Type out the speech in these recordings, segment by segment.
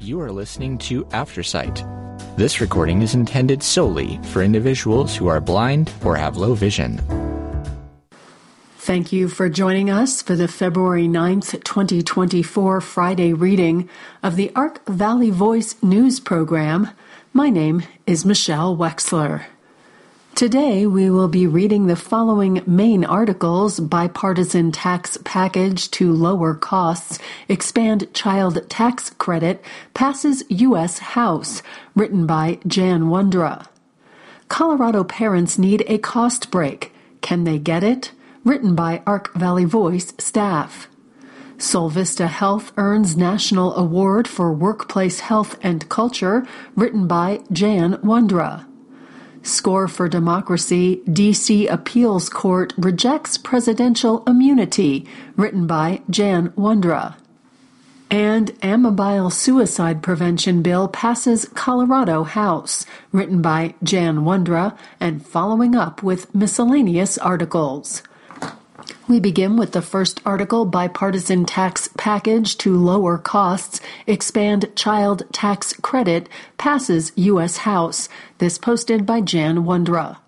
You are listening to Aftersight. This recording is intended solely for individuals who are blind or have low vision. Thank you for joining us for the February 9th, 2024 Friday reading of the Ark Valley Voice news program. My name is Michelle Wexler. Today, we will be reading the following main articles Bipartisan Tax Package to Lower Costs, Expand Child Tax Credit, Passes U.S. House, written by Jan Wondra. Colorado parents need a cost break. Can they get it? Written by Ark Valley Voice staff. Solvista Health earns National Award for Workplace Health and Culture, written by Jan Wondra. Score for Democracy, D.C. Appeals Court rejects presidential immunity, written by Jan Wondra. And Amabile Suicide Prevention Bill passes Colorado House, written by Jan Wondra, and following up with miscellaneous articles. We begin with the first article Bipartisan Tax Package to Lower Costs, Expand Child Tax Credit, passes U.S. House. This posted by Jan Wondra.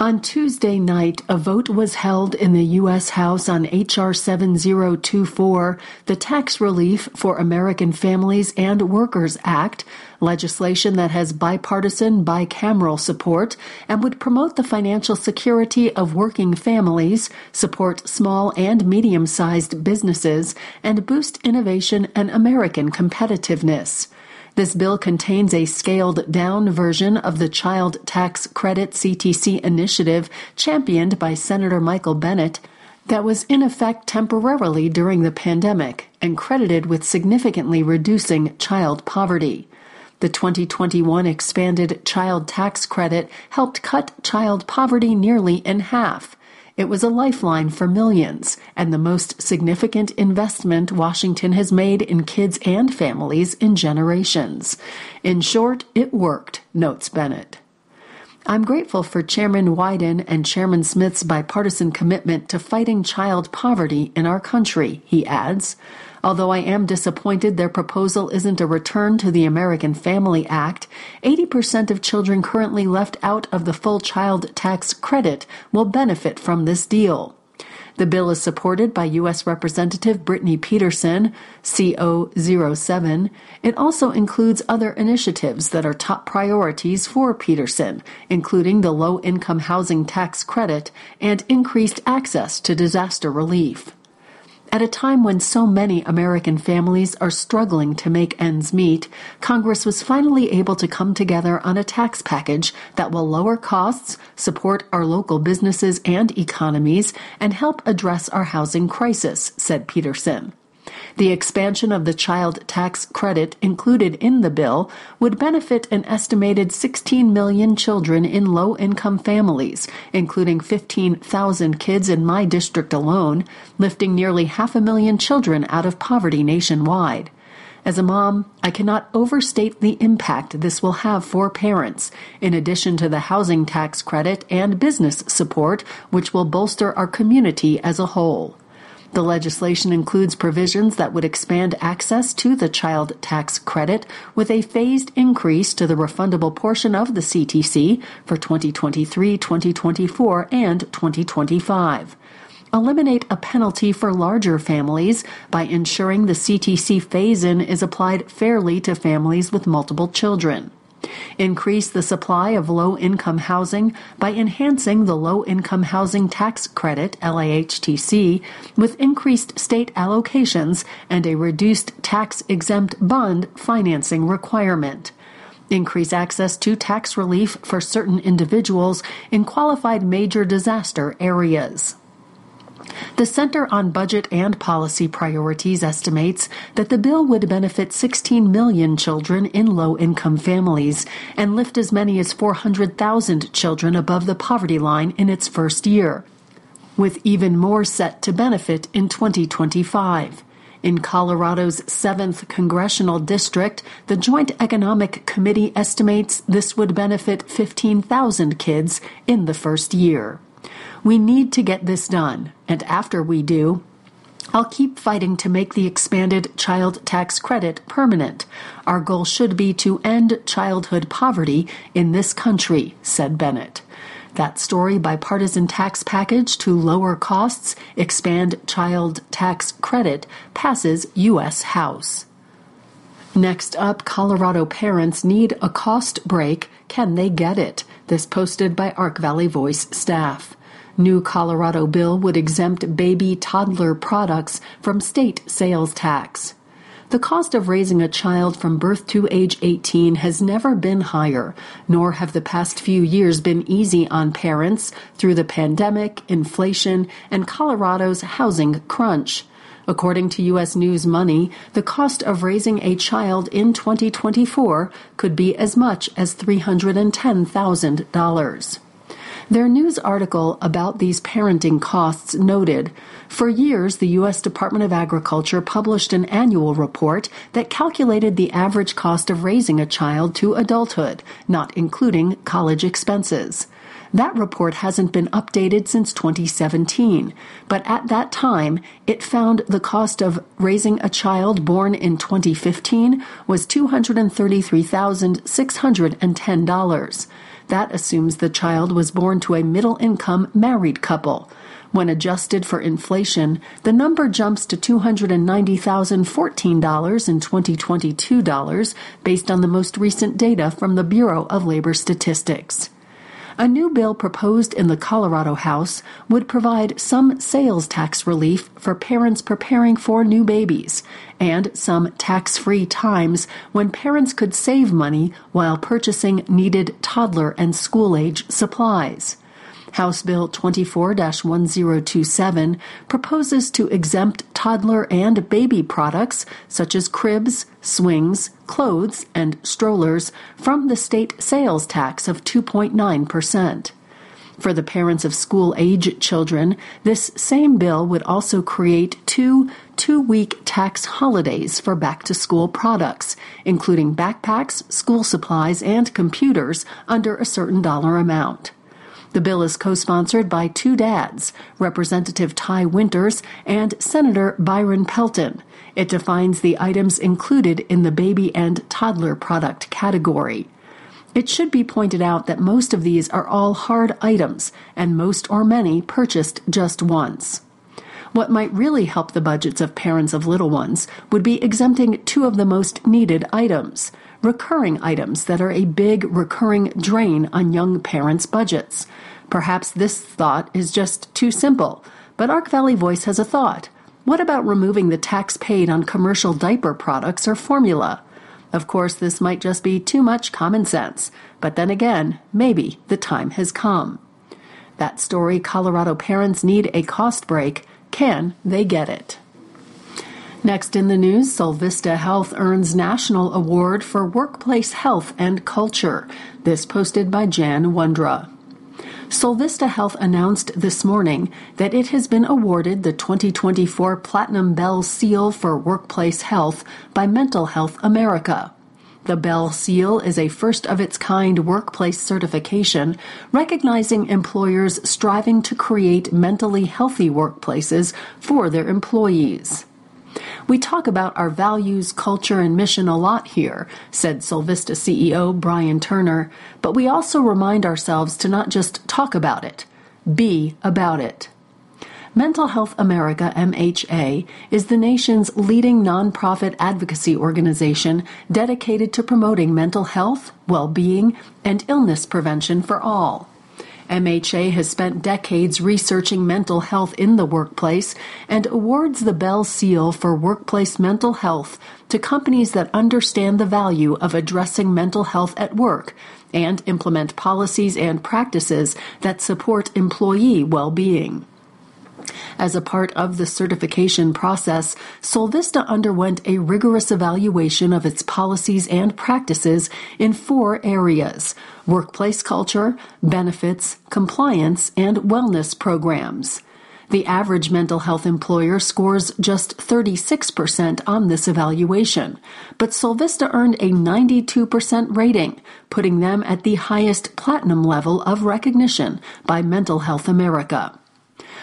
On Tuesday night, a vote was held in the U.S. House on H.R. 7024, the Tax Relief for American Families and Workers Act, legislation that has bipartisan, bicameral support and would promote the financial security of working families, support small and medium sized businesses, and boost innovation and American competitiveness. This bill contains a scaled down version of the Child Tax Credit CTC initiative championed by Senator Michael Bennet that was in effect temporarily during the pandemic and credited with significantly reducing child poverty. The 2021 expanded child tax credit helped cut child poverty nearly in half it was a lifeline for millions and the most significant investment Washington has made in kids and families in generations. In short, it worked, notes Bennet. I'm grateful for Chairman Wyden and Chairman Smith's bipartisan commitment to fighting child poverty in our country, he adds. Although I am disappointed their proposal isn't a return to the American Family Act, 80% of children currently left out of the full child tax credit will benefit from this deal. The bill is supported by U.S. Representative Brittany Pettersen, CO07. It also includes other initiatives that are top priorities for Pettersen, including the low income housing tax credit and increased access to disaster relief. At a time when so many American families are struggling to make ends meet, Congress was finally able to come together on a tax package that will lower costs, support our local businesses and economies, and help address our housing crisis, said Pettersen. The expansion of the child tax credit included in the bill would benefit an estimated 16 million children in low income families, including 15,000 kids in my district alone, lifting nearly half a million children out of poverty nationwide. As a mom, I cannot overstate the impact this will have for parents, in addition to the housing tax credit and business support, which will bolster our community as a whole. The legislation includes provisions that would expand access to the child tax credit with a phased increase to the refundable portion of the CTC for 2023, 2024, and 2025 eliminate a penalty for larger families by ensuring the CTC phase in is applied fairly to families with multiple children. Increase the supply of low income housing by enhancing the Low Income Housing Tax Credit, LIHTC, with increased state allocations and a reduced tax exempt bond financing requirement increase access to tax relief for certain individuals in qualified major disaster areas. The Center on Budget and Policy Priorities estimates that the bill would benefit 16 million children in low income families and lift as many as 400,000 children above the poverty line in its first year, with even more set to benefit in 2025. In Colorado's 7th congressional district, the Joint Economic Committee estimates this would benefit 15,000 kids in the first year. We need to get this done, and after we do, I'll keep fighting to make the expanded child tax credit permanent. Our goal should be to end childhood poverty in this country, said Bennet. That story bipartisan tax package to lower costs, expand child tax credit passes U.S. House. Next up, Colorado parents need a cost break. Can they get it? This posted by Ark Valley Voice staff. New Colorado bill would exempt baby toddler products from state sales tax. The cost of raising a child from birth to age 18 has never been higher, nor have the past few years been easy on parents through the pandemic, inflation, and Colorado's housing crunch. According to U.S. News Money, the cost of raising a child in 2024 could be as much as $310,000. Their news article about these parenting costs noted For years, the U.S. Department of Agriculture published an annual report that calculated the average cost of raising a child to adulthood, not including college expenses. That report hasn't been updated since 2017, but at that time, it found the cost of raising a child born in 2015 was $233,610. That assumes the child was born to a middle income married couple. When adjusted for inflation, the number jumps to $290,014 in 2022 dollars based on the most recent data from the Bureau of Labor Statistics. A new bill proposed in the Colorado House would provide some sales tax relief for parents preparing for new babies and some tax free times when parents could save money while purchasing needed toddler and school age supplies. House Bill 24 1027 proposes to exempt toddler and baby products such as cribs, swings, clothes, and strollers from the state sales tax of 2.9%. For the parents of school age children, this same bill would also create two two week tax holidays for back to school products, including backpacks, school supplies, and computers under a certain dollar amount. The bill is co sponsored by two dads, Representative Ty Winters and Senator Byron Pelton. It defines the items included in the baby and toddler product category. It should be pointed out that most of these are all hard items, and most or many purchased just once. What might really help the budgets of parents of little ones would be exempting two of the most needed items recurring items that are a big recurring drain on young parents' budgets. Perhaps this thought is just too simple, but Ark Valley Voice has a thought. What about removing the tax paid on commercial diaper products or formula? Of course, this might just be too much common sense, but then again, maybe the time has come. That story Colorado parents need a cost break. Can they get it? Next in the news, Solvista Health earns National Award for Workplace Health and Culture. This posted by Jan Wondra. Solvista Health announced this morning that it has been awarded the 2024 Platinum Bell Seal for Workplace Health by Mental Health America. The Bell Seal is a first of its kind workplace certification recognizing employers striving to create mentally healthy workplaces for their employees. We talk about our values, culture, and mission a lot here, said Solvista CEO Brian Turner, but we also remind ourselves to not just talk about it, be about it. Mental Health America, MHA, is the nation's leading nonprofit advocacy organization dedicated to promoting mental health, well being, and illness prevention for all. MHA has spent decades researching mental health in the workplace and awards the Bell Seal for workplace mental health to companies that understand the value of addressing mental health at work and implement policies and practices that support employee well being. As a part of the certification process, Solvista underwent a rigorous evaluation of its policies and practices in four areas workplace culture, benefits, compliance, and wellness programs. The average mental health employer scores just 36% on this evaluation, but Solvista earned a 92% rating, putting them at the highest platinum level of recognition by Mental Health America.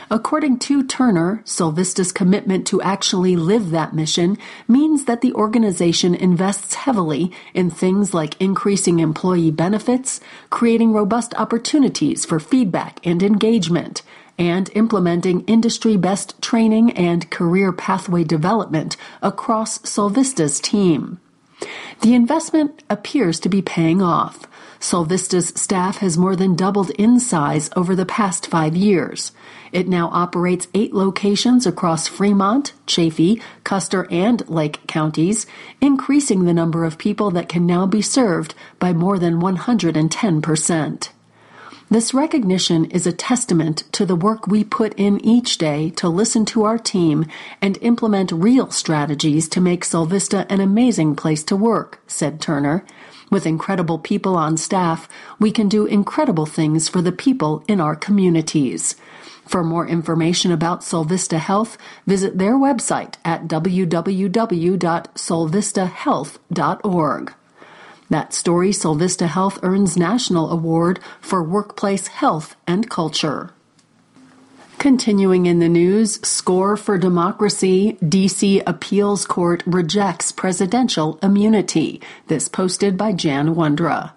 According to Turner, Solvista's commitment to actually live that mission means that the organization invests heavily in things like increasing employee benefits, creating robust opportunities for feedback and engagement, and implementing industry best training and career pathway development across Solvista's team. The investment appears to be paying off. Solvista's staff has more than doubled in size over the past five years. It now operates eight locations across Fremont, Chaffee, Custer, and Lake counties, increasing the number of people that can now be served by more than 110 percent. This recognition is a testament to the work we put in each day to listen to our team and implement real strategies to make Solvista an amazing place to work, said Turner. With incredible people on staff, we can do incredible things for the people in our communities. For more information about Solvista Health, visit their website at www.solvistahealth.org. That story, Solvista Health earns National Award for Workplace Health and Culture. Continuing in the news, score for democracy, DC Appeals Court rejects presidential immunity. This posted by Jan Wondra.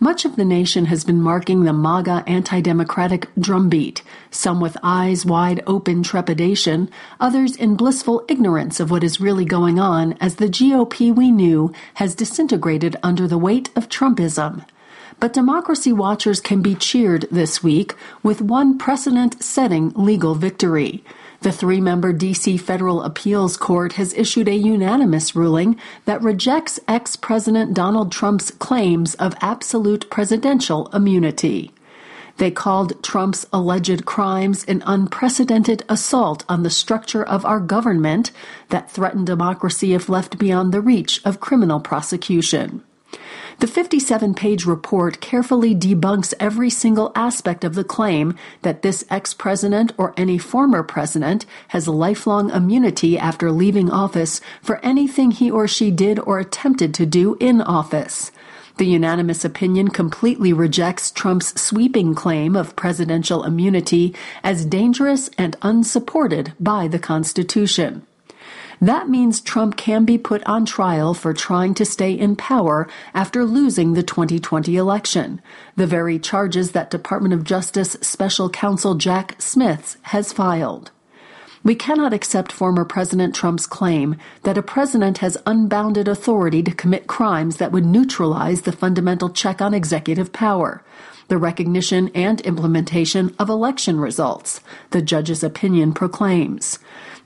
Much of the nation has been marking the MAGA anti democratic drumbeat, some with eyes wide open trepidation, others in blissful ignorance of what is really going on as the GOP we knew has disintegrated under the weight of Trumpism. But democracy watchers can be cheered this week with one precedent setting legal victory. The three member D.C. Federal Appeals Court has issued a unanimous ruling that rejects ex President Donald Trump's claims of absolute presidential immunity. They called Trump's alleged crimes an unprecedented assault on the structure of our government that threatened democracy if left beyond the reach of criminal prosecution. The 57 page report carefully debunks every single aspect of the claim that this ex president or any former president has lifelong immunity after leaving office for anything he or she did or attempted to do in office. The unanimous opinion completely rejects Trump's sweeping claim of presidential immunity as dangerous and unsupported by the Constitution. That means Trump can be put on trial for trying to stay in power after losing the 2020 election, the very charges that Department of Justice Special Counsel Jack Smith has filed. We cannot accept former President Trump's claim that a president has unbounded authority to commit crimes that would neutralize the fundamental check on executive power, the recognition and implementation of election results, the judge's opinion proclaims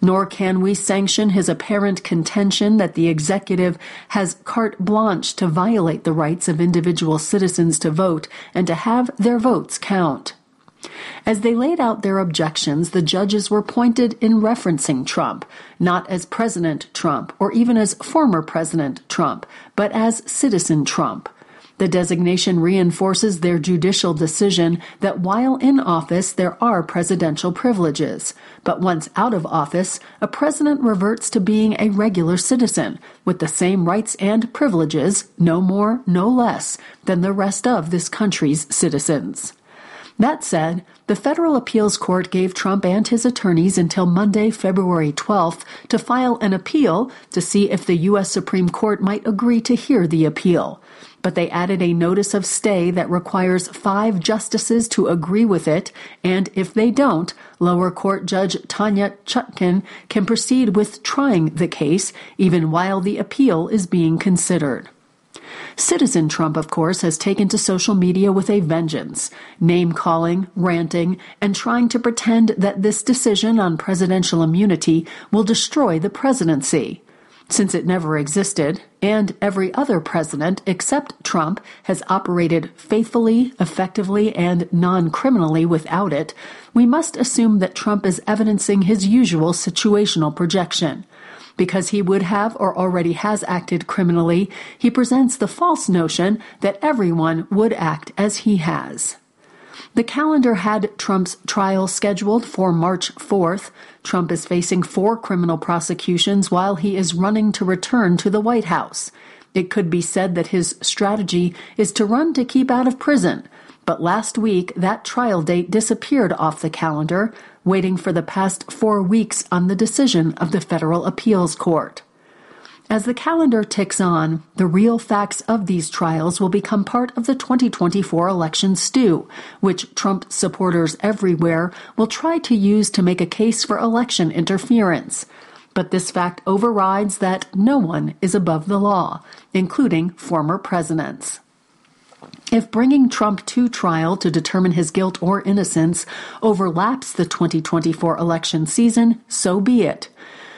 nor can we sanction his apparent contention that the executive has carte blanche to violate the rights of individual citizens to vote and to have their votes count. As they laid out their objections, the judges were pointed in referencing Trump, not as President Trump or even as former President Trump, but as Citizen Trump. The designation reinforces their judicial decision that while in office there are presidential privileges, but once out of office, a president reverts to being a regular citizen with the same rights and privileges, no more, no less, than the rest of this country's citizens. That said, the federal appeals court gave Trump and his attorneys until Monday, February 12th to file an appeal to see if the U.S. Supreme Court might agree to hear the appeal but they added a notice of stay that requires five justices to agree with it, and if they don't, lower court judge Tanya Chutkan can proceed with trying the case even while the appeal is being considered. Citizen Trump, of course, has taken to social media with a vengeance, name calling, ranting, and trying to pretend that this decision on presidential immunity will destroy the presidency since it never existed, and every other president except Trump has operated faithfully, effectively, and non criminally without it, we must assume that Trump is evidencing his usual situational projection. Because he would have or already has acted criminally, he presents the false notion that everyone would act as he has. The calendar had Trump's trial scheduled for March 4th. Trump is facing four criminal prosecutions while he is running to return to the White House. It could be said that his strategy is to run to keep out of prison. But last week, that trial date disappeared off the calendar, waiting for the past four weeks on the decision of the Federal Appeals Court. As the calendar ticks on, the real facts of these trials will become part of the 2024 election stew, which Trump supporters everywhere will try to use to make a case for election interference. But this fact overrides that no one is above the law, including former presidents. If bringing Trump to trial to determine his guilt or innocence overlaps the 2024 election season, so be it.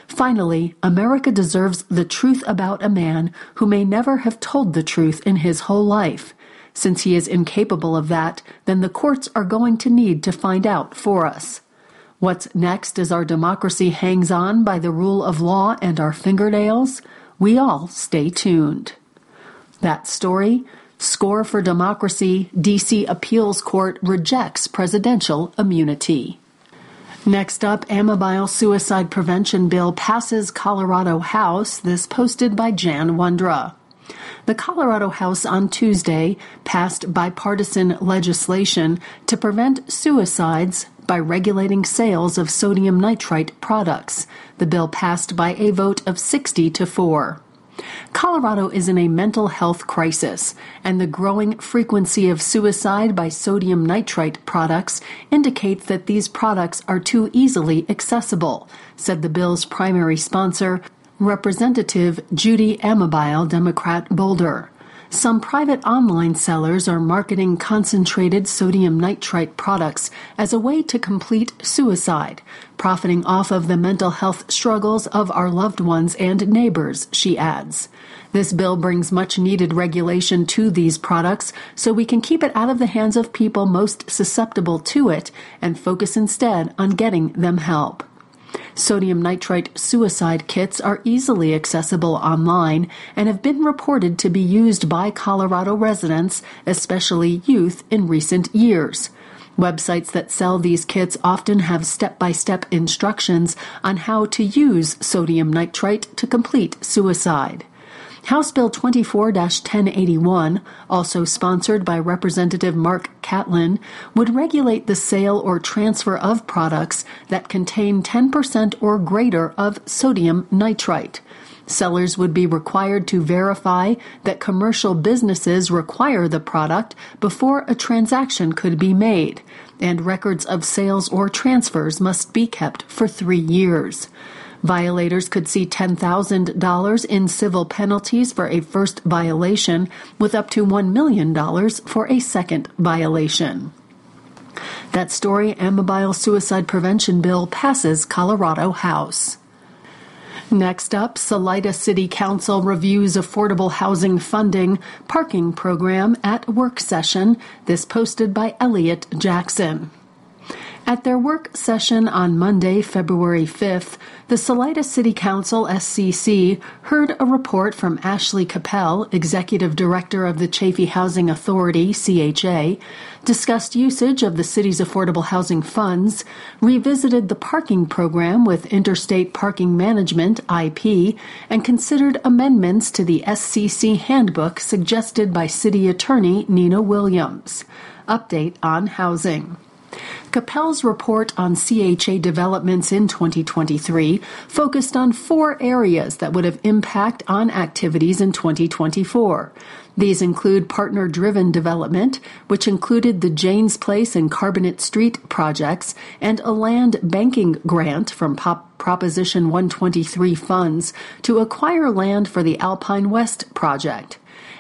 Finally, America deserves the truth about a man who may never have told the truth in his whole life. Since he is incapable of that, then the courts are going to need to find out for us. What's next as our democracy hangs on by the rule of law and our fingernails? We all stay tuned. That story Score for Democracy DC Appeals Court rejects presidential immunity. Next up, Amabile Suicide Prevention Bill passes Colorado House, this posted by Jan Wondra. The Colorado House on Tuesday passed bipartisan legislation to prevent suicides by regulating sales of sodium nitrite products. The bill passed by a vote of 60 to 4. Colorado is in a mental health crisis, and the growing frequency of suicide by sodium nitrite products indicates that these products are too easily accessible, said the bill's primary sponsor, Representative Judy Amabile, Democrat Boulder. Some private online sellers are marketing concentrated sodium nitrite products as a way to complete suicide, profiting off of the mental health struggles of our loved ones and neighbors, she adds. This bill brings much needed regulation to these products so we can keep it out of the hands of people most susceptible to it and focus instead on getting them help. Sodium nitrite suicide kits are easily accessible online and have been reported to be used by Colorado residents, especially youth, in recent years. Websites that sell these kits often have step by step instructions on how to use sodium nitrite to complete suicide. House Bill 24 1081, also sponsored by Representative Marc Catlin, would regulate the sale or transfer of products that contain 10% or greater of sodium nitrite. Sellers would be required to verify that commercial businesses require the product before a transaction could be made, and records of sales or transfers must be kept for three years. Violators could see $10,000 in civil penalties for a first violation, with up to $1 million for a second violation. That story, Amabile Suicide Prevention Bill, passes Colorado House. Next up, Salida City Council reviews affordable housing funding parking program at work session. This posted by Elliot Jackson. At their work session on Monday, February 5th, the Salida City Council SCC heard a report from Ashley Capel, Executive Director of the Chaffee Housing Authority, CHA, discussed usage of the city's affordable housing funds, revisited the parking program with Interstate Parking Management, IP, and considered amendments to the SCC handbook suggested by City Attorney Nina Williams. Update on housing. Capel's report on CHA developments in 2023 focused on four areas that would have impact on activities in 2024. These include partner driven development, which included the Janes Place and Carbonate Street projects, and a land banking grant from Pop Proposition 123 funds to acquire land for the Alpine West project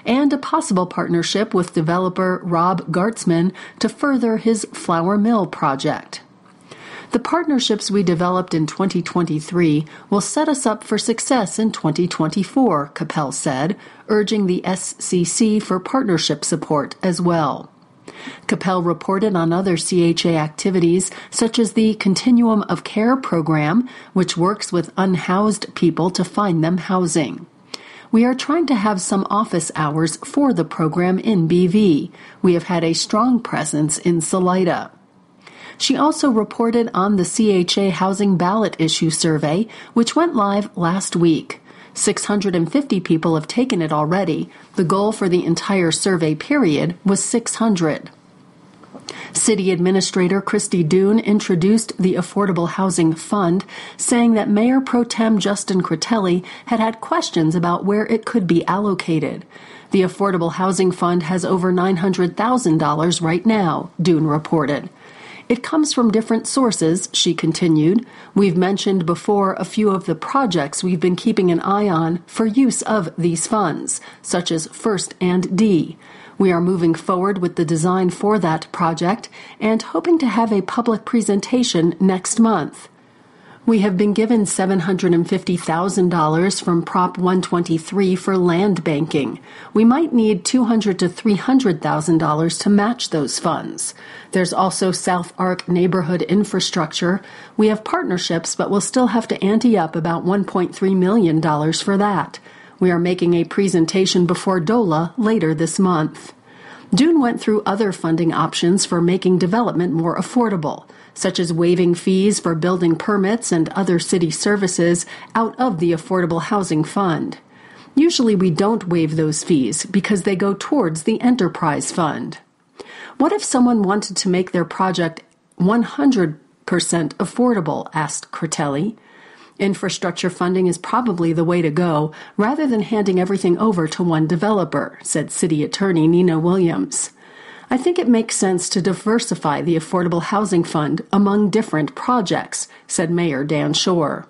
and a possible partnership with developer Rob Gartzman to further his flour mill project. The partnerships we developed in 2023 will set us up for success in 2024, Capel said, urging the SCC for partnership support as well. Capel reported on other CHA activities, such as the Continuum of Care program, which works with unhoused people to find them housing. We are trying to have some office hours for the program in BV. We have had a strong presence in Salida. She also reported on the CHA Housing Ballot Issue Survey, which went live last week. 650 people have taken it already. The goal for the entire survey period was 600. City Administrator Christy Doon introduced the Affordable Housing Fund, saying that Mayor Pro Tem Justin Critelli had had questions about where it could be allocated. The Affordable Housing Fund has over $900,000 right now, Doon reported. It comes from different sources, she continued. We've mentioned before a few of the projects we've been keeping an eye on for use of these funds, such as First and D. We are moving forward with the design for that project and hoping to have a public presentation next month. We have been given $750,000 from Prop 123 for land banking. We might need 200 to $300,000 to match those funds. There's also South Arc neighborhood infrastructure. We have partnerships, but we'll still have to ante up about $1.3 million for that. We are making a presentation before DOLA later this month. Doon went through other funding options for making development more affordable, such as waiving fees for building permits and other city services out of the Affordable Housing Fund. Usually we don't waive those fees because they go towards the Enterprise Fund. What if someone wanted to make their project 100% affordable? asked Critelli. Infrastructure funding is probably the way to go, rather than handing everything over to one developer, said City Attorney Nina Williams. I think it makes sense to diversify the Affordable Housing Fund among different projects, said Mayor Dan Shore.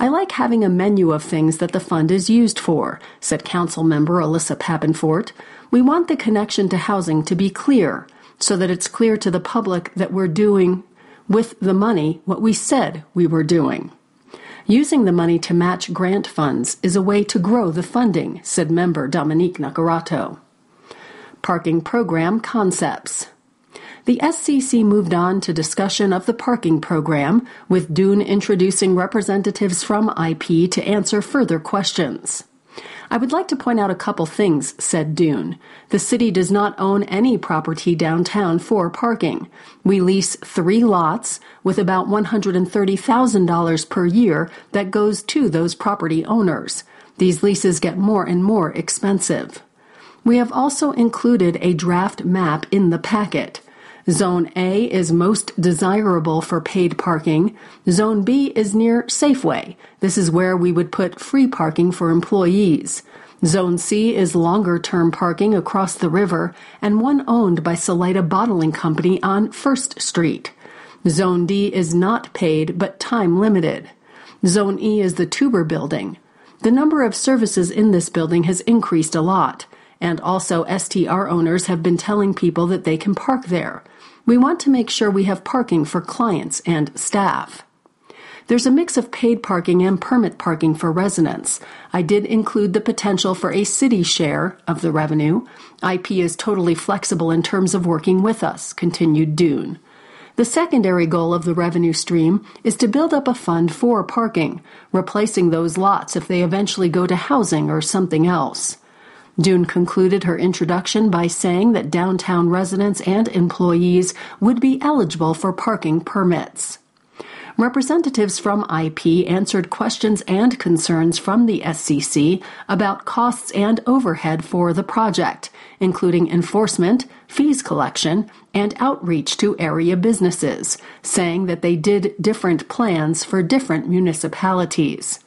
I like having a menu of things that the fund is used for, said Council Member Alyssa Pappenfort. We want the connection to housing to be clear, so that it's clear to the public that we're doing with the money what we said we were doing. Using the money to match grant funds is a way to grow the funding, said member Dominique Naccarato. Parking Program Concepts the SCC moved on to discussion of the parking program, with Doon introducing representatives from IP to answer further questions. I would like to point out a couple things, said Doon. The city does not own any property downtown for parking. We lease three lots with about $130,000 per year that goes to those property owners. These leases get more and more expensive. We have also included a draft map in the packet. Zone A is most desirable for paid parking. Zone B is near Safeway. This is where we would put free parking for employees. Zone C is longer term parking across the river and one owned by Salida Bottling Company on First Street. Zone D is not paid but time limited. Zone E is the Touber building. The number of services in this building has increased a lot, and also STR owners have been telling people that they can park there. We want to make sure we have parking for clients and staff. There's a mix of paid parking and permit parking for residents. I did include the potential for a city share of the revenue. IP is totally flexible in terms of working with us, continued Doon. The secondary goal of the revenue stream is to build up a fund for parking, replacing those lots if they eventually go to housing or something else. Doon concluded her introduction by saying that downtown residents and employees would be eligible for parking permits. Representatives from IP answered questions and concerns from the SCC about costs and overhead for the project, including enforcement, fees collection, and outreach to area businesses, saying that they did different plans for different municipalities.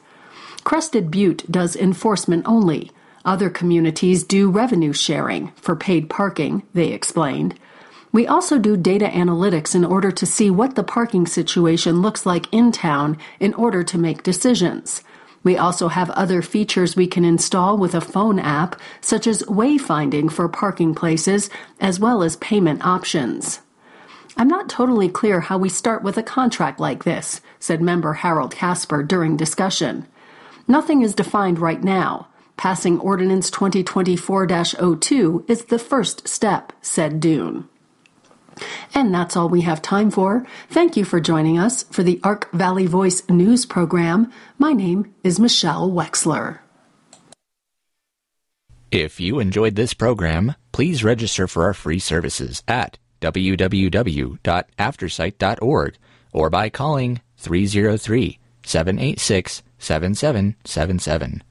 Crested Butte does enforcement only, other communities do revenue sharing for paid parking, they explained. We also do data analytics in order to see what the parking situation looks like in town in order to make decisions. We also have other features we can install with a phone app, such as wayfinding for parking places, as well as payment options. I'm not totally clear how we start with a contract like this, said member Harold Casper during discussion. Nothing is defined right now. Passing Ordinance 2024 02 is the first step, said Doon. And that's all we have time for. Thank you for joining us for the Ark Valley Voice news program. My name is Michelle Wexler. If you enjoyed this program, please register for our free services at www.aftersight.org or by calling 303 786 7777.